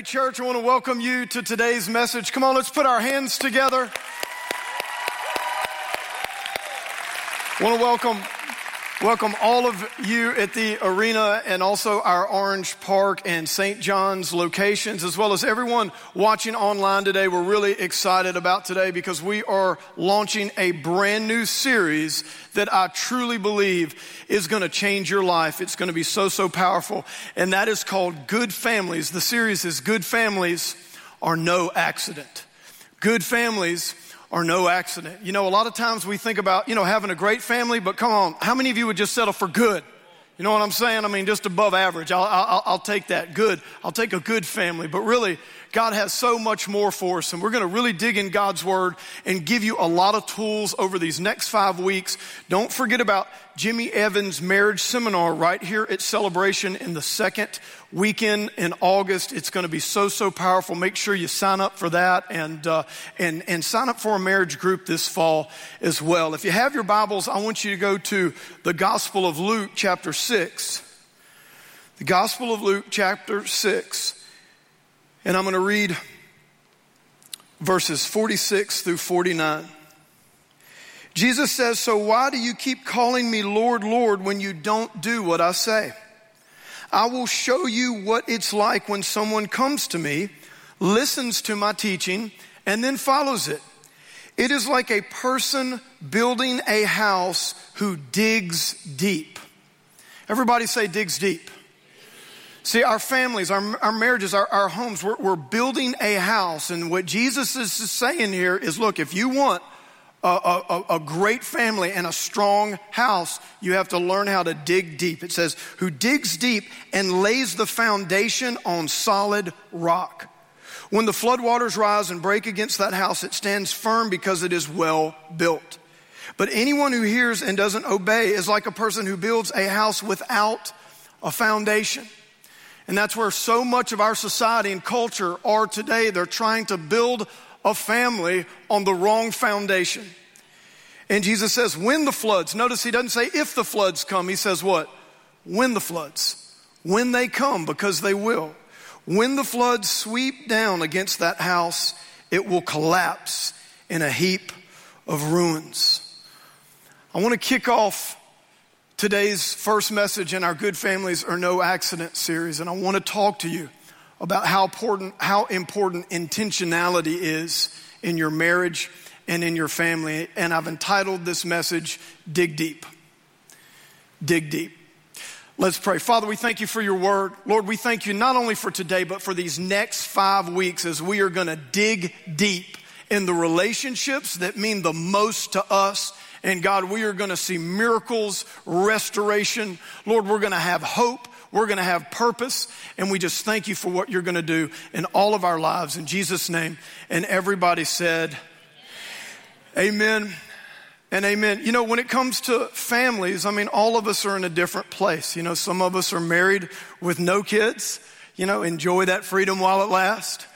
Hey, church, I want to welcome you to today's message. Come on, let's put our hands together. I want to welcome Welcome all of you at the arena and also our Orange Park and St. John's locations, as well as everyone watching online today. We're really excited about today because we are launching a brand new series that I truly believe is going to change your life. It's going to be so, so powerful. And that is called Good Families. The series is Good Families Are No Accident. Good Families are no accident. You know, a lot of times we think about, you know, having a great family, but come on, how many of you would just settle for good? You know what I'm saying? I mean, just above average. I'll, I'll, I'll take that. Good. I'll take a good family. But really, God has so much more for us, and we're going to really dig in God's Word and give you a lot of tools over these next five weeks. Don't forget about Jimmy Evans' marriage seminar right here at Celebration in the second weekend in August. It's going to be so, so powerful. Make sure you sign up for that and, uh, and, and sign up for a marriage group this fall as well. If you have your Bibles, I want you to go to the Gospel of Luke, chapter 6. The Gospel of Luke, chapter 6. And I'm going to read verses 46 through 49. Jesus says, So why do you keep calling me Lord, Lord when you don't do what I say? I will show you what it's like when someone comes to me, listens to my teaching, and then follows it. It is like a person building a house who digs deep. Everybody say digs deep. See, our families, our, our marriages, our, our homes, we're, we're building a house. And what Jesus is saying here is look, if you want a, a, a, great family and a strong house, you have to learn how to dig deep. It says, who digs deep and lays the foundation on solid rock. When the floodwaters rise and break against that house, it stands firm because it is well built. But anyone who hears and doesn't obey is like a person who builds a house without a foundation. And that's where so much of our society and culture are today. They're trying to build a family on the wrong foundation. And Jesus says, when the floods, notice he doesn't say if the floods come, he says what? When the floods. When they come, because they will. When the floods sweep down against that house, it will collapse in a heap of ruins. I want to kick off today's first message in our Good Families Are No Accident series, and I want to talk to you about how important, how important intentionality is in your marriage and in your family. And I've entitled this message, Dig Deep. Dig Deep. Let's pray. Father, we thank you for your word. Lord, we thank you not only for today, but for these next five weeks as we are going to dig deep in the relationships that mean the most to us and God, we are going to see miracles, restoration. Lord, we're going to have hope. We're going to have purpose. And we just thank you for what you're going to do in all of our lives. In Jesus' name. And everybody said, Amen and amen. You know, when it comes to families, I mean, all of us are in a different place. You know, some of us are married with no kids. You know, enjoy that freedom while it lasts.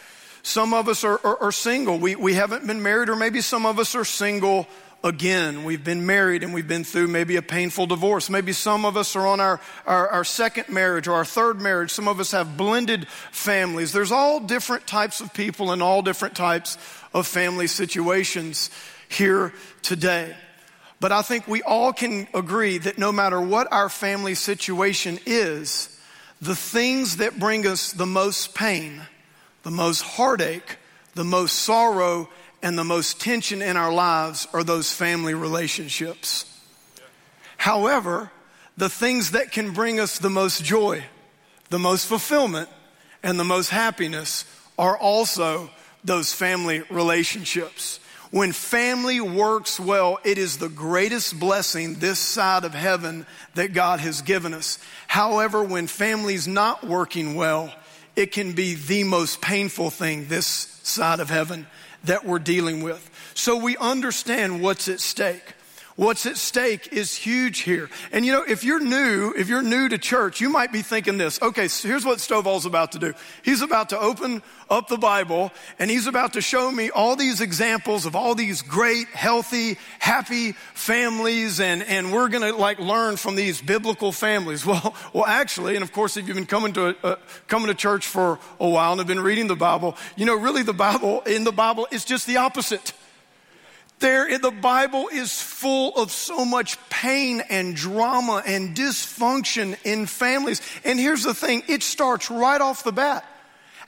Some of us are, are, are single. We, we haven't been married, or maybe some of us are single again. We've been married and we've been through maybe a painful divorce. Maybe some of us are on our, our, our, second marriage or our third marriage. Some of us have blended families. There's all different types of people and all different types of family situations here today. But I think we all can agree that no matter what our family situation is, the things that bring us the most pain, the most heartache, the most sorrow, and the most tension in our lives are those family relationships. However, the things that can bring us the most joy, the most fulfillment, and the most happiness are also those family relationships. When family works well, it is the greatest blessing this side of heaven that God has given us. However, when family's not working well, it can be the most painful thing this side of heaven that we're dealing with. So we understand what's at stake. What's at stake is huge here. And you know, if you're new, if you're new to church, you might be thinking this. Okay, so here's what Stovall's about to do. He's about to open up the Bible and he's about to show me all these examples of all these great, healthy, happy families and, and we're gonna like learn from these biblical families. Well, well, actually, and of course, if you've been coming to, uh, coming to church for a while and have been reading the Bible, you know, really the Bible, in the Bible, is just the opposite. There, the Bible is full of so much pain and drama and dysfunction in families. And here's the thing it starts right off the bat.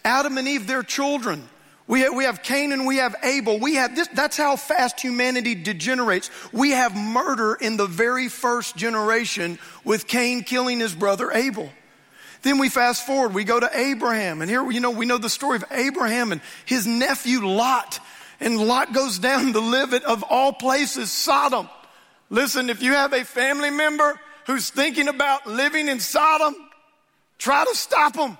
Adam and Eve, their children. We have, we have Cain and we have Abel. We have this, that's how fast humanity degenerates. We have murder in the very first generation with Cain killing his brother Abel. Then we fast forward, we go to Abraham, and here, you know, we know the story of Abraham and his nephew Lot and Lot goes down to live it of all places, Sodom. Listen, if you have a family member who's thinking about living in Sodom, try to stop them.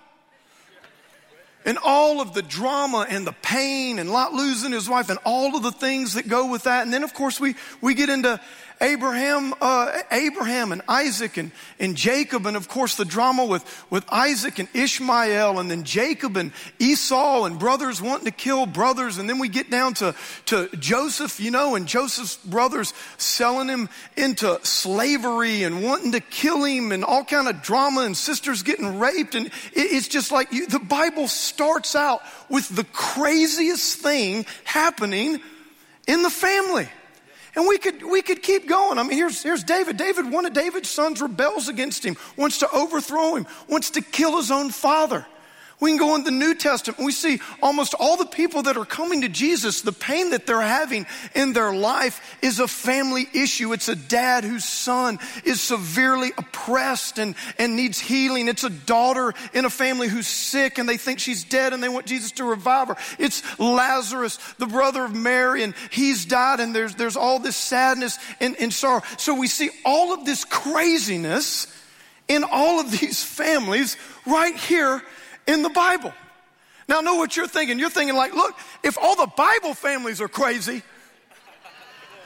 And all of the drama and the pain and Lot losing his wife and all of the things that go with that. And then of course we, we get into Abraham, uh, Abraham and Isaac and, and Jacob, and of course the drama with, with Isaac and Ishmael, and then Jacob and Esau, and brothers wanting to kill brothers, and then we get down to, to Joseph, you know, and Joseph's brothers selling him into slavery and wanting to kill him, and all kind of drama, and sisters getting raped, and it, it's just like you, the Bible starts out with the craziest thing happening in the family. And we could, we could keep going. I mean, here's, here's David. David, one of David's sons rebels against him, wants to overthrow him, wants to kill his own father. We can go in the New Testament. We see almost all the people that are coming to Jesus, the pain that they're having in their life is a family issue. It's a dad whose son is severely oppressed and, and needs healing. It's a daughter in a family who's sick and they think she's dead and they want Jesus to revive her. It's Lazarus, the brother of Mary, and he's died and there's, there's all this sadness and, and sorrow. So we see all of this craziness in all of these families right here in the Bible. Now, know what you're thinking. You're thinking, like, look, if all the Bible families are crazy,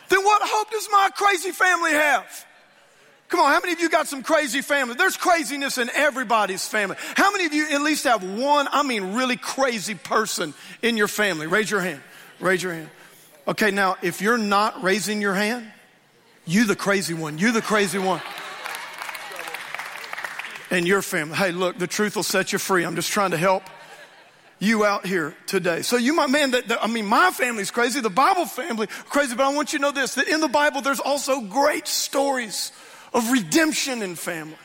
then what hope does my crazy family have? Come on, how many of you got some crazy family? There's craziness in everybody's family. How many of you at least have one, I mean, really crazy person in your family? Raise your hand. Raise your hand. Okay, now, if you're not raising your hand, you the crazy one. You the crazy one and your family. Hey, look, the truth will set you free. I'm just trying to help you out here today. So you might, man, that, that, I mean, my family's crazy, the Bible family crazy, but I want you to know this, that in the Bible, there's also great stories of redemption in family.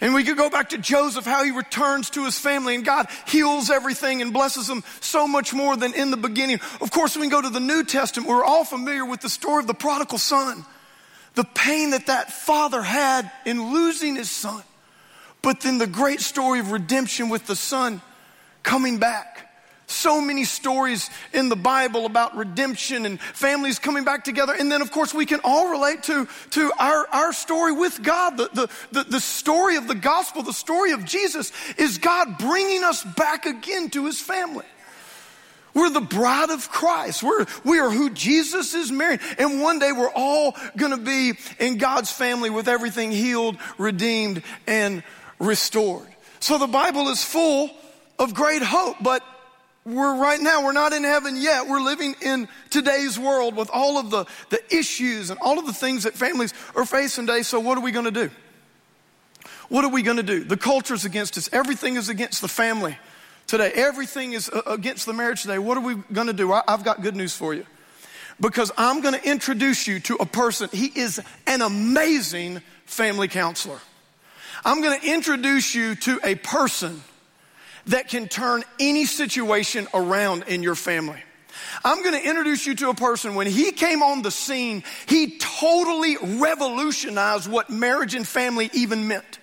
And we could go back to Joseph, how he returns to his family and God heals everything and blesses them so much more than in the beginning. Of course, we can go to the New Testament. We're all familiar with the story of the prodigal son. The pain that that father had in losing his son. But then the great story of redemption with the son coming back. So many stories in the Bible about redemption and families coming back together. And then, of course, we can all relate to, to our, our story with God. The, the, the, the story of the gospel, the story of Jesus is God bringing us back again to his family. We're the bride of Christ. We're, we are who Jesus is marrying. And one day we're all gonna be in God's family with everything healed, redeemed, and restored. So the Bible is full of great hope, but we're right now, we're not in heaven yet. We're living in today's world with all of the, the issues and all of the things that families are facing today. So what are we going to do? What are we going to do? The culture's against us. Everything is against the family today. Everything is uh, against the marriage today. What are we going to do? I've got good news for you. Because I'm going to introduce you to a person. He is an amazing family counselor. I'm going to introduce you to a person that can turn any situation around in your family. I'm going to introduce you to a person when he came on the scene, he totally revolutionized what marriage and family even meant.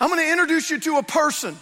I'm going to introduce you to a person.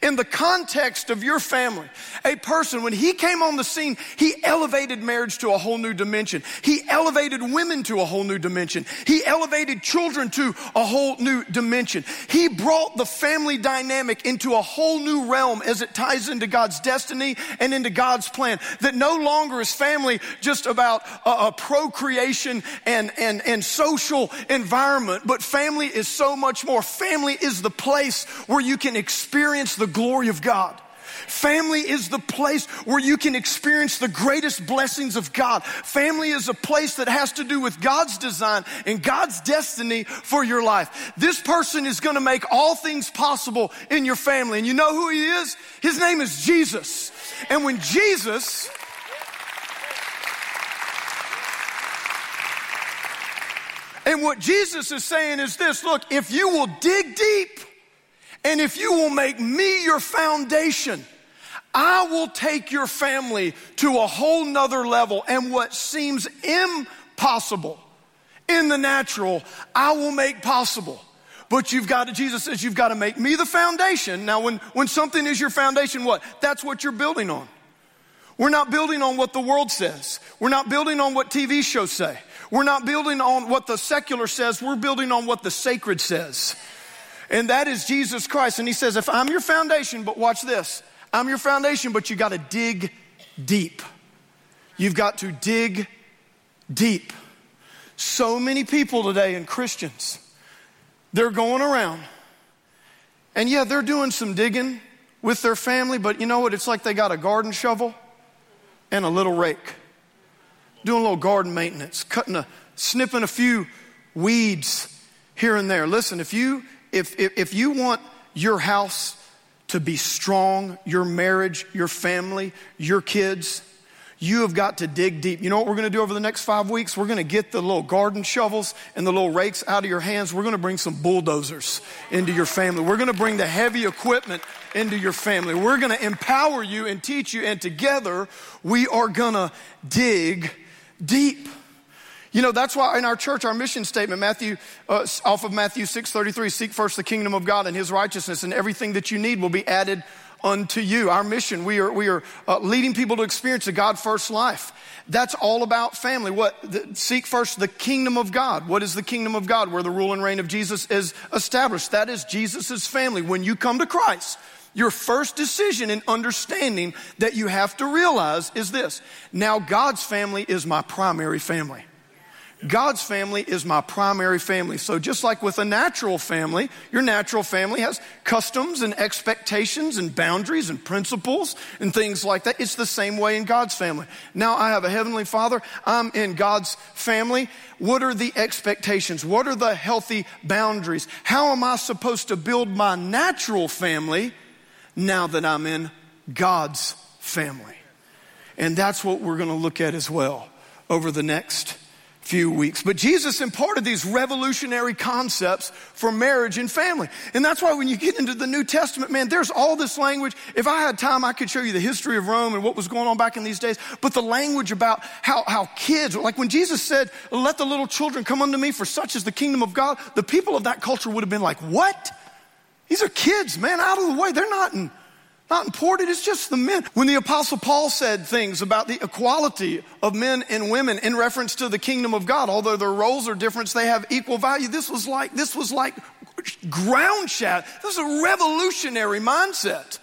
In the context of your family, a person, when he came on the scene, he elevated marriage to a whole new dimension. He elevated women to a whole new dimension. He elevated children to a whole new dimension. He brought the family dynamic into a whole new realm as it ties into God's destiny and into God's plan. That no longer is family just about a, a procreation and, and, and social environment, but family is so much more. Family is the place where you can experience the glory of God. Family is the place where you can experience the greatest blessings of God. Family is a place that has to do with God's design and God's destiny for your life. This person is going to make all things possible in your family. And you know who he is? His name is Jesus. And when Jesus, and what Jesus is saying is this look, if you will dig deep, and if you will make me your foundation, I will take your family to a whole nother level. And what seems impossible in the natural, I will make possible. But you've got to, Jesus says, you've got to make me the foundation. Now, when, when something is your foundation, what? That's what you're building on. We're not building on what the world says. We're not building on what TV shows say. We're not building on what the secular says. We're building on what the sacred says and that is Jesus Christ. And he says, if I'm your foundation, but watch this, I'm your foundation, but you got to dig deep. You've got to dig deep. So many people today and Christians, they're going around, and yeah, they're doing some digging with their family, but you know what? It's like they got a garden shovel and a little rake, doing a little garden maintenance, cutting a, snipping a few weeds here and there. Listen, if you if, if, if you want your house to be strong, your marriage, your family, your kids, you have got to dig deep. You know what we're going to do over the next five weeks? We're going to get the little garden shovels and the little rakes out of your hands. We're going to bring some bulldozers into your family. We're going to bring the heavy equipment into your family. We're going to empower you and teach you, and together we are going to dig deep. You know, that's why in our church, our mission statement, Matthew, uh, off of Matthew 6.33, seek first the kingdom of God and his righteousness and everything that you need will be added unto you. Our mission, we are, we are uh, leading people to experience a God first life. That's all about family. What, the, seek first the kingdom of God. What is the kingdom of God? Where the rule and reign of Jesus is established. That is Jesus' family. When you come to Christ, your first decision in understanding that you have to realize is this. Now God's family is my primary family. God's family is my primary family. So just like with a natural family, your natural family has customs and expectations and boundaries and principles and things like that. It's the same way in God's family. Now I have a heavenly father. I'm in God's family. What are the expectations? What are the healthy boundaries? How am I supposed to build my natural family now that I'm in God's family? And that's what we're going to look at as well over the next few weeks. But Jesus imparted these revolutionary concepts for marriage and family. And that's why when you get into the New Testament, man, there's all this language. If I had time, I could show you the history of Rome and what was going on back in these days. But the language about how, how kids, like when Jesus said, let the little children come unto me for such is the kingdom of God, the people of that culture would have been like, what? These are kids, man, out of the way. They're not in not important, it's just the men. When the apostle Paul said things about the equality of men and women in reference to the kingdom of God, although their roles are different, they have equal value. This was like, this was like ground shatter. This was a revolutionary mindset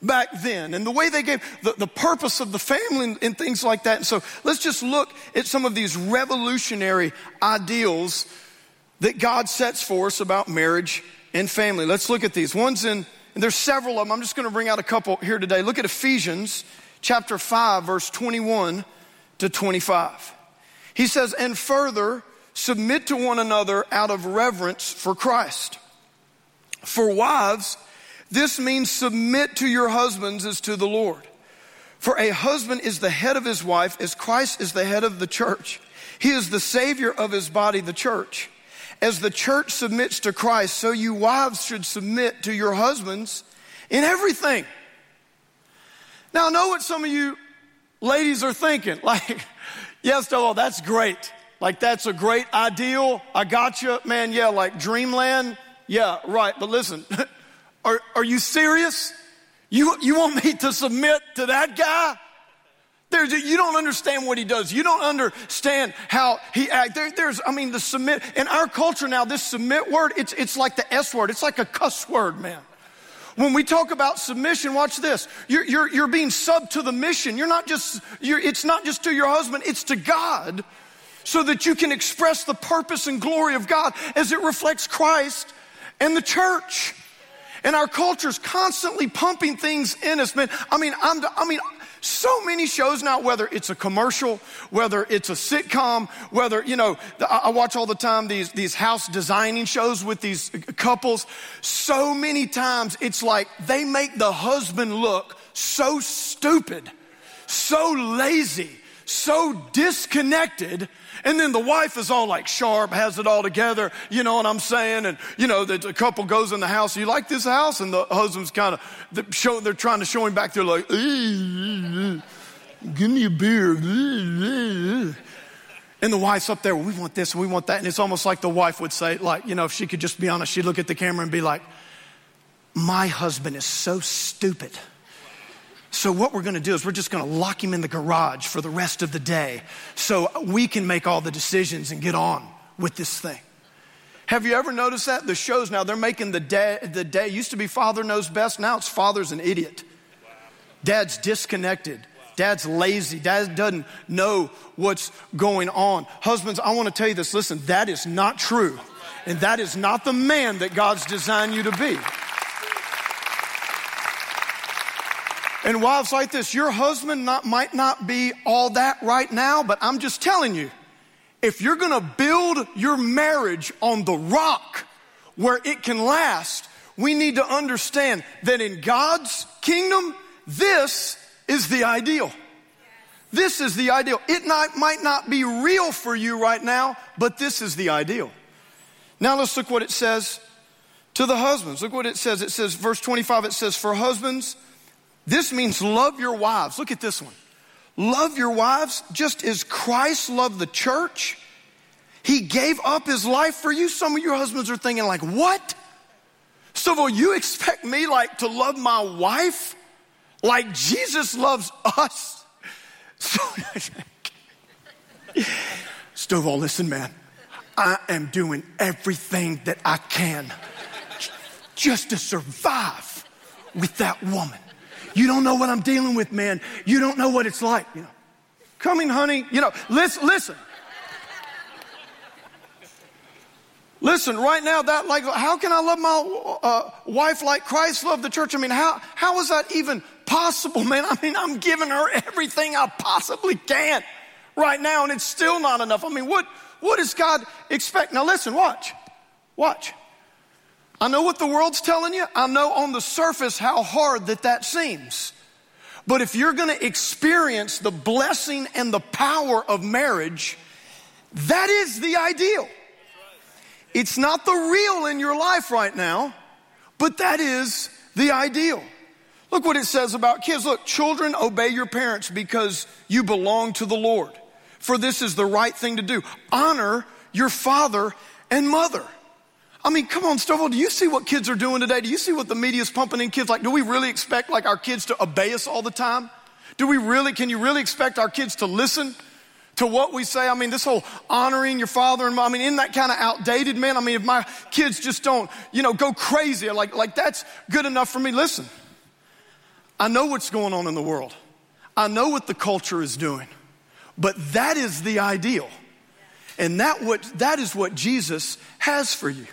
back then and the way they gave the, the purpose of the family and, and things like that. And so let's just look at some of these revolutionary ideals that God sets for us about marriage and family. Let's look at these. One's in and there's several of them. I'm just going to bring out a couple here today. Look at Ephesians chapter 5, verse 21 to 25. He says, And further, submit to one another out of reverence for Christ. For wives, this means submit to your husbands as to the Lord. For a husband is the head of his wife, as Christ is the head of the church. He is the Savior of his body, the church. As the church submits to Christ, so you wives should submit to your husbands in everything. Now, I know what some of you ladies are thinking. Like, yes, oh, that's great. Like, that's a great ideal. I got you, man. Yeah, like dreamland. Yeah, right. But listen, Are, are you serious? You, you want me to submit to that guy? There's, you don't understand what he does. You don't understand how he acts. There, there's, I mean, the submit, in our culture now, this submit word, it's, it's like the S word. It's like a cuss word, man. When we talk about submission, watch this. You're, you're, you're being sub to the mission. You're not just, you're, it's not just to your husband, it's to God so that you can express the purpose and glory of God as it reflects Christ and the church. And our culture's constantly pumping things in us, man. I mean, I'm, I mean, so many shows now, whether it's a commercial, whether it's a sitcom, whether, you know, I watch all the time these, these house designing shows with these couples. So many times it's like they make the husband look so stupid, so lazy, so disconnected and then the wife is all like sharp, has it all together, you know what I'm saying? And, you know, the, couple goes in the house, you like this house? And the husband's kind of, the show, they're trying to show him back there like, give me a beer. And the wife's up there, we want this and we want that. And it's almost like the wife would say, like, you know, if she could just be honest, she'd look at the camera and be like, my husband is so stupid. So, what we're gonna do is we're just gonna lock him in the garage for the rest of the day so we can make all the decisions and get on with this thing. Have you ever noticed that? The shows now, they're making the day, the day used to be father knows best, now it's father's an idiot. Dad's disconnected. Dad's lazy. Dad doesn't know what's going on. Husbands, I wanna tell you this listen, that is not true. And that is not the man that God's designed you to be. And wives like this, your husband not, might not be all that right now, but I'm just telling you, if you're gonna build your marriage on the rock where it can last, we need to understand that in God's kingdom, this is the ideal. This is the ideal. It not, might not be real for you right now, but this is the ideal. Now let's look what it says to the husbands. Look what it says. It says, verse 25, it says, For husbands, this means love your wives. Look at this one. Love your wives just as Christ loved the church. He gave up his life for you. Some of your husbands are thinking like, what? So will you expect me like to love my wife like Jesus loves us? So, Stovall, listen, man. I am doing everything that I can just to survive with that woman. You don't know what I'm dealing with, man. You don't know what it's like, you know. Coming, honey, you know, listen, listen. Listen, right now, that like, how can I love my uh, wife like Christ loved the church? I mean, how how is that even possible, man? I mean, I'm giving her everything I possibly can right now, and it's still not enough. I mean, what what does God expect? Now, listen, watch, watch. I know what the world's telling you. I know on the surface how hard that that seems. But if you're going to experience the blessing and the power of marriage, that is the ideal. It's not the real in your life right now, but that is the ideal. Look what it says about kids. Look, children, obey your parents because you belong to the Lord. For this is the right thing to do. Honor your father and mother. I mean, come on, Stovall, do you see what kids are doing today? Do you see what the media is pumping in kids? Like, do we really expect like our kids to obey us all the time? Do we really, can you really expect our kids to listen to what we say? I mean, this whole honoring your father and mom, I mean, isn't that kind of outdated, man? I mean, if my kids just don't, you know, go crazy, like, like that's good enough for me. Listen, I know what's going on in the world. I know what the culture is doing, but that is the ideal. And that, what, that is what Jesus has for you.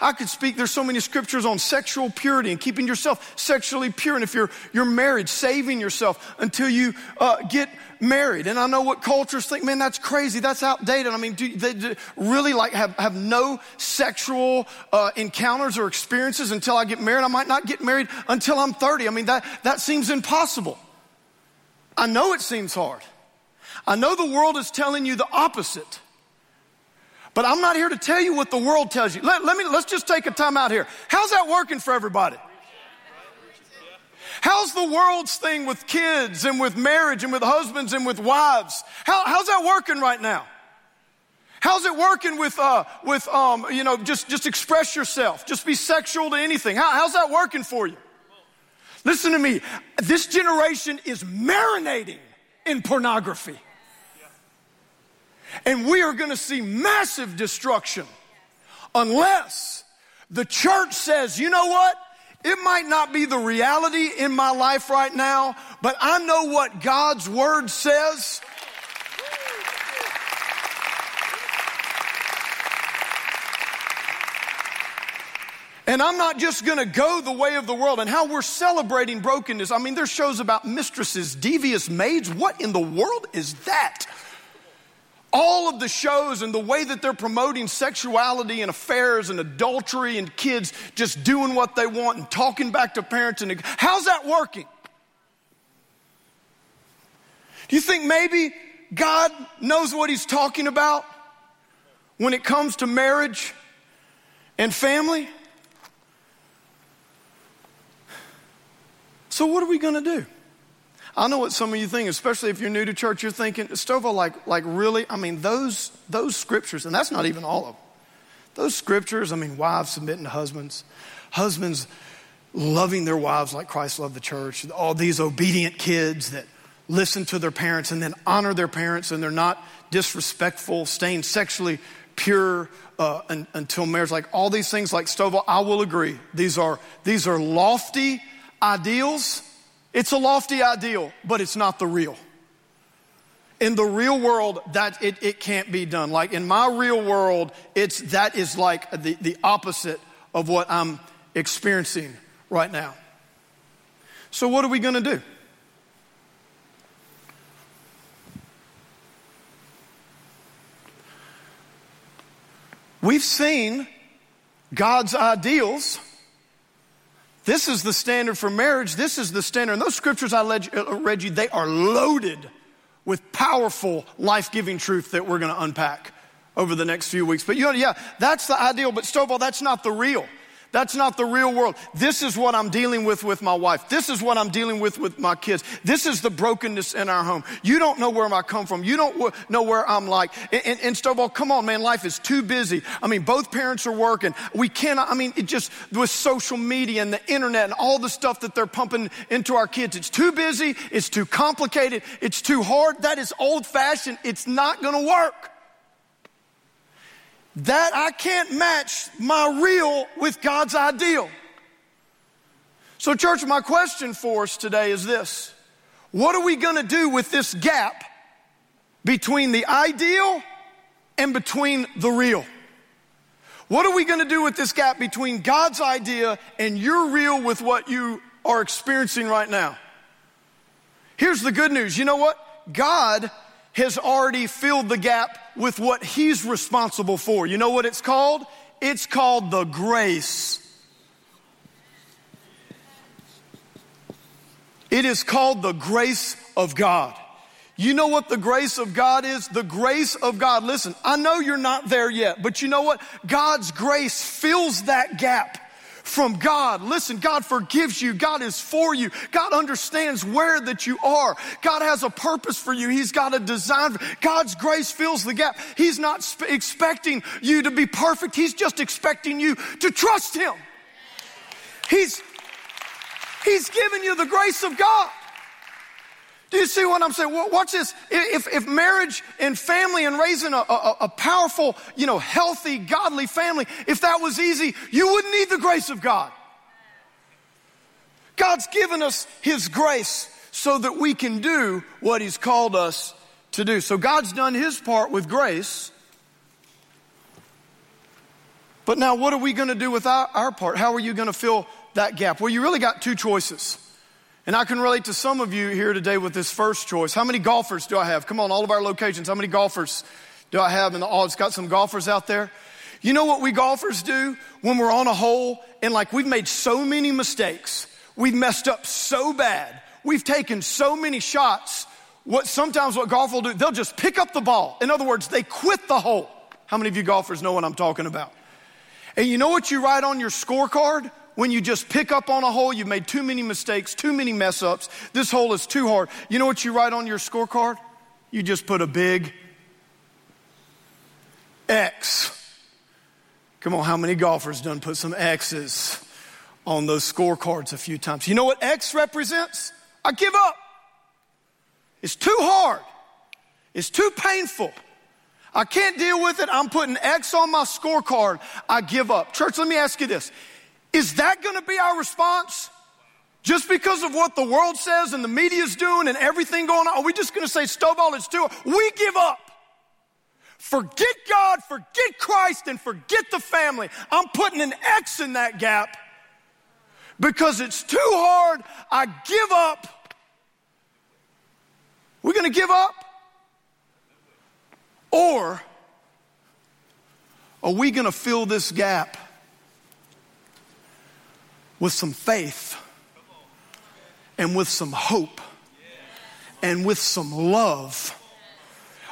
I could speak, there's so many scriptures on sexual purity and keeping yourself sexually pure. And if you're, you're married, saving yourself until you uh, get married. And I know what cultures think, man, that's crazy. That's outdated. I mean, do they do really like have, have no sexual uh, encounters or experiences until I get married? I might not get married until I'm 30. I mean, that, that seems impossible. I know it seems hard. I know the world is telling you the opposite. But I'm not here to tell you what the world tells you. Let, let me, let's just take a time out here. How's that working for everybody? How's the world's thing with kids and with marriage and with husbands and with wives? How, how's that working right now? How's it working with, uh, with, um, you know, just, just express yourself. Just be sexual to anything. How, how's that working for you? Listen to me. This generation is marinating in pornography. And we are going to see massive destruction unless the church says, you know what? It might not be the reality in my life right now, but I know what God's word says. And I'm not just gonna go the way of the world and how we're celebrating brokenness. I mean, there's shows about mistresses, devious maids. What in the world is that? All of the shows and the way that they're promoting sexuality and affairs and adultery and kids just doing what they want and talking back to parents and how's that working? Do you think maybe God knows what he's talking about when it comes to marriage and family? So what are we going to do? I know what some of you think, especially if you're new to church, you're thinking, Stovall, like, like really? I mean, those, those scriptures, and that's not even all of them. Those scriptures, I mean, wives submitting to husbands, husbands loving their wives like Christ loved the church, all these obedient kids that listen to their parents and then honor their parents and they're not disrespectful, staying sexually pure uh, un, until marriage. Like all these things, like Stovall, I will agree. These are, these are lofty ideals it's a lofty ideal, but it's not the real. In the real world, that it, it can't be done. Like in my real world, it's that is like the, the opposite of what I'm experiencing right now. So what are we gonna do? We've seen God's ideals this is the standard for marriage. This is the standard. And those scriptures I uh, read you, they are loaded with powerful, life giving truth that we're going to unpack over the next few weeks. But you know, yeah, that's the ideal. But Stovall, that's not the real. That's not the real world. This is what I'm dealing with with my wife. This is what I'm dealing with with my kids. This is the brokenness in our home. You don't know where I come from. You don't know where I'm like. And, and, Stovall, come on, man, life is too busy. I mean, both parents are working. We cannot, I mean, it just, with social media and the internet and all the stuff that they're pumping into our kids, it's too busy. It's too complicated. It's too hard. That is old fashioned. It's not going to work that I can't match my real with God's ideal. So, church, my question for us today is this What are we going to do with this gap between the ideal and between the real? What are we going to do with this gap between God's idea and your real with what you are experiencing right now? Here's the good news. You know what? God has already filled the gap with what he's responsible for. You know what it's called? It's called the grace. It is called the grace of God. You know what the grace of God is? The grace of God. Listen, I know you're not there yet, but you know what? God's grace fills that gap from God. Listen, God forgives you. God is for you. God understands where that you are. God has a purpose for you. He's got a design. God's grace fills the gap. He's not sp- expecting you to be perfect. He's just expecting you to trust Him. He's, He's given you the grace of God. Do you see what I'm saying? Watch this. If, if marriage and family and raising a, a, a, powerful, you know, healthy, godly family, if that was easy, you wouldn't need the grace of God. God's given us His grace so that we can do what He's called us to do. So God's done His part with grace. But now, what are we going to do with our, our part? How are you going to fill that gap? Well, you really got two choices. And I can relate to some of you here today with this first choice. How many golfers do I have? Come on, all of our locations. How many golfers do I have? And oh, it's got some golfers out there. You know what we golfers do when we're on a hole and like we've made so many mistakes. We've messed up so bad. We've taken so many shots. What sometimes what golf will do, they'll just pick up the ball. In other words, they quit the hole. How many of you golfers know what I'm talking about? And you know what you write on your scorecard? When you just pick up on a hole, you've made too many mistakes, too many mess ups. This hole is too hard. You know what you write on your scorecard? You just put a big X. Come on, how many golfers done put some X's on those scorecards a few times? You know what X represents? I give up. It's too hard. It's too painful. I can't deal with it. I'm putting X on my scorecard. I give up. Church, let me ask you this. Is that going to be our response? Just because of what the world says and the media's doing and everything going on, are we just going to say, Stovall, it's too, we give up. Forget God, forget Christ, and forget the family. I'm putting an X in that gap because it's too hard. I give up. We're going to give up? Or are we going to fill this gap with some faith and with some hope and with some love?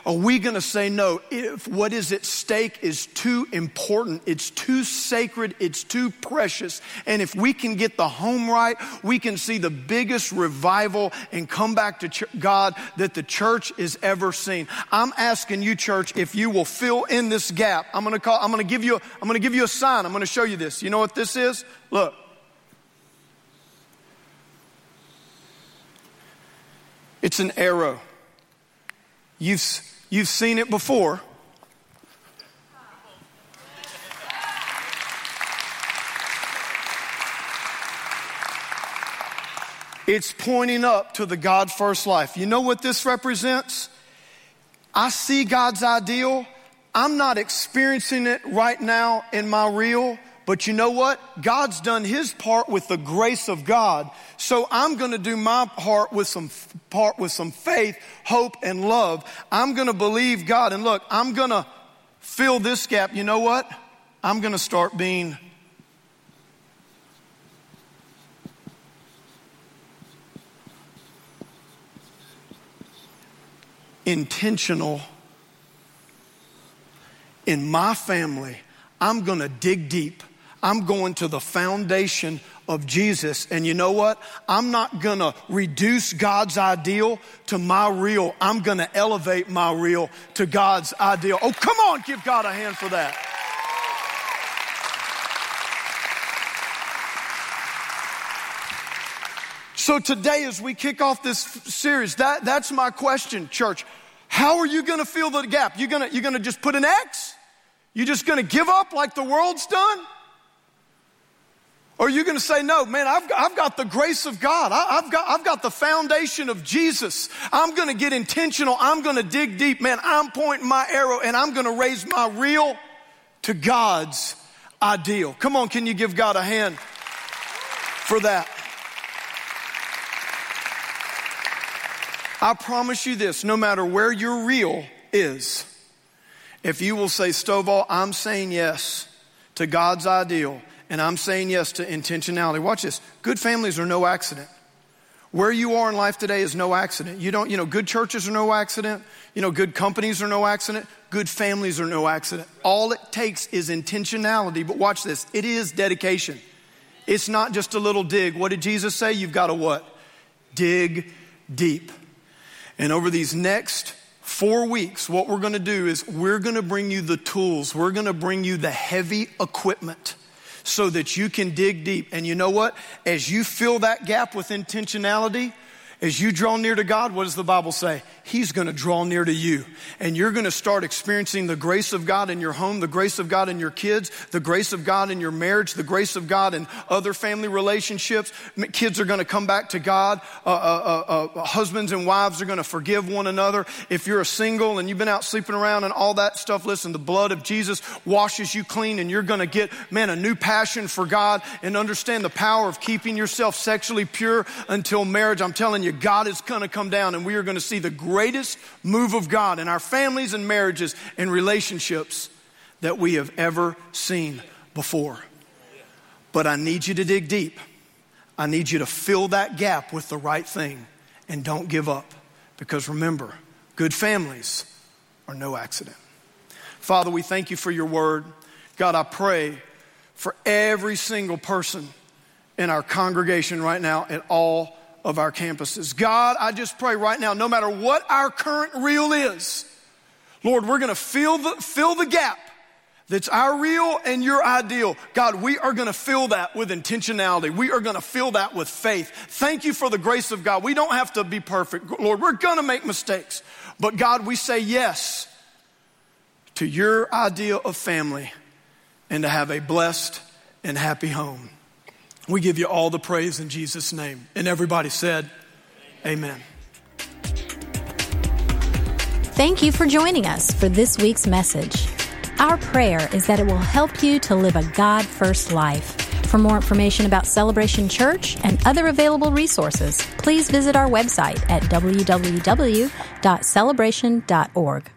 Are we going to say no if what is at stake is too important, it's too sacred, it's too precious? And if we can get the home right, we can see the biggest revival and come back to ch- God that the church has ever seen. I'm asking you, church, if you will fill in this gap. I'm going to call, I'm going to give you, I'm going to give you a sign. I'm going to show you this. You know what this is? Look. It's an arrow. You've, You've seen it before. It's pointing up to the God first life. You know what this represents? I see God's ideal. I'm not experiencing it right now in my real, but you know what? God's done his part with the grace of God. So I'm going to do my part with some part with some faith, hope, and love. I'm going to believe God. And look, I'm going to fill this gap. You know what? I'm going to start being intentional in my family. I'm going to dig deep. I'm going to the foundation of Jesus. And you know what? I'm not going to reduce God's ideal to my real. I'm going to elevate my real to God's ideal. Oh, come on, give God a hand for that. So today, as we kick off this series, that, that's my question, church. How are you going to fill the gap? You're going to, you going to just put an X? You're just going to give up like the world's done? Or are you going to say, no, man, I've, I've got the grace of God. I, have got, I've got the foundation of Jesus. I'm going to get intentional. I'm going to dig deep. Man, I'm pointing my arrow and I'm going to raise my real to God's ideal. Come on, can you give God a hand for that? I promise you this no matter where your real is, if you will say, Stovall, I'm saying yes to God's ideal and I'm saying yes to intentionality. Watch this. Good families are no accident. Where you are in life today is no accident. You don't, you know, good churches are no accident. You know, good companies are no accident. Good families are no accident. All it takes is intentionality. But watch this. It is dedication. It's not just a little dig. What did Jesus say? You've got to what? Dig deep. And over these next four weeks, what we're going to do is we're going to bring you the tools. We're going to bring you the heavy equipment so that you can dig deep. And you know what? As you fill that gap with intentionality, as you draw near to God, what does the Bible say? He's going to draw near to you. And you're going to start experiencing the grace of God in your home, the grace of God in your kids, the grace of God in your marriage, the grace of God in other family relationships. Kids are going to come back to God. Uh, uh, uh, uh, husbands and wives are going to forgive one another. If you're a single and you've been out sleeping around and all that stuff, listen, the blood of Jesus washes you clean and you're going to get, man, a new passion for God and understand the power of keeping yourself sexually pure until marriage. I'm telling you, God is going to come down and we are going to see the greatest move of God in our families and marriages and relationships that we have ever seen before. But I need you to dig deep. I need you to fill that gap with the right thing and don't give up. Because remember, good families are no accident. Father, we thank you for your word. God, I pray for every single person in our congregation right now at all of our campuses. God, I just pray right now, no matter what our current real is, Lord, we're to fill the, fill the gap that's our real and your ideal. God, we are going to fill that with intentionality. We are going to fill that with faith. Thank you for the grace of God. We don't have to be perfect. Lord, we're going to make mistakes. But God, we say yes to your idea of family and to have a blessed and happy home. We give you all the praise in Jesus' name. And everybody said, Amen. Thank you for joining us for this week's message. Our prayer is that it will help you to live a God first life. For more information about Celebration Church and other available resources, please visit our website at www.celebration.org.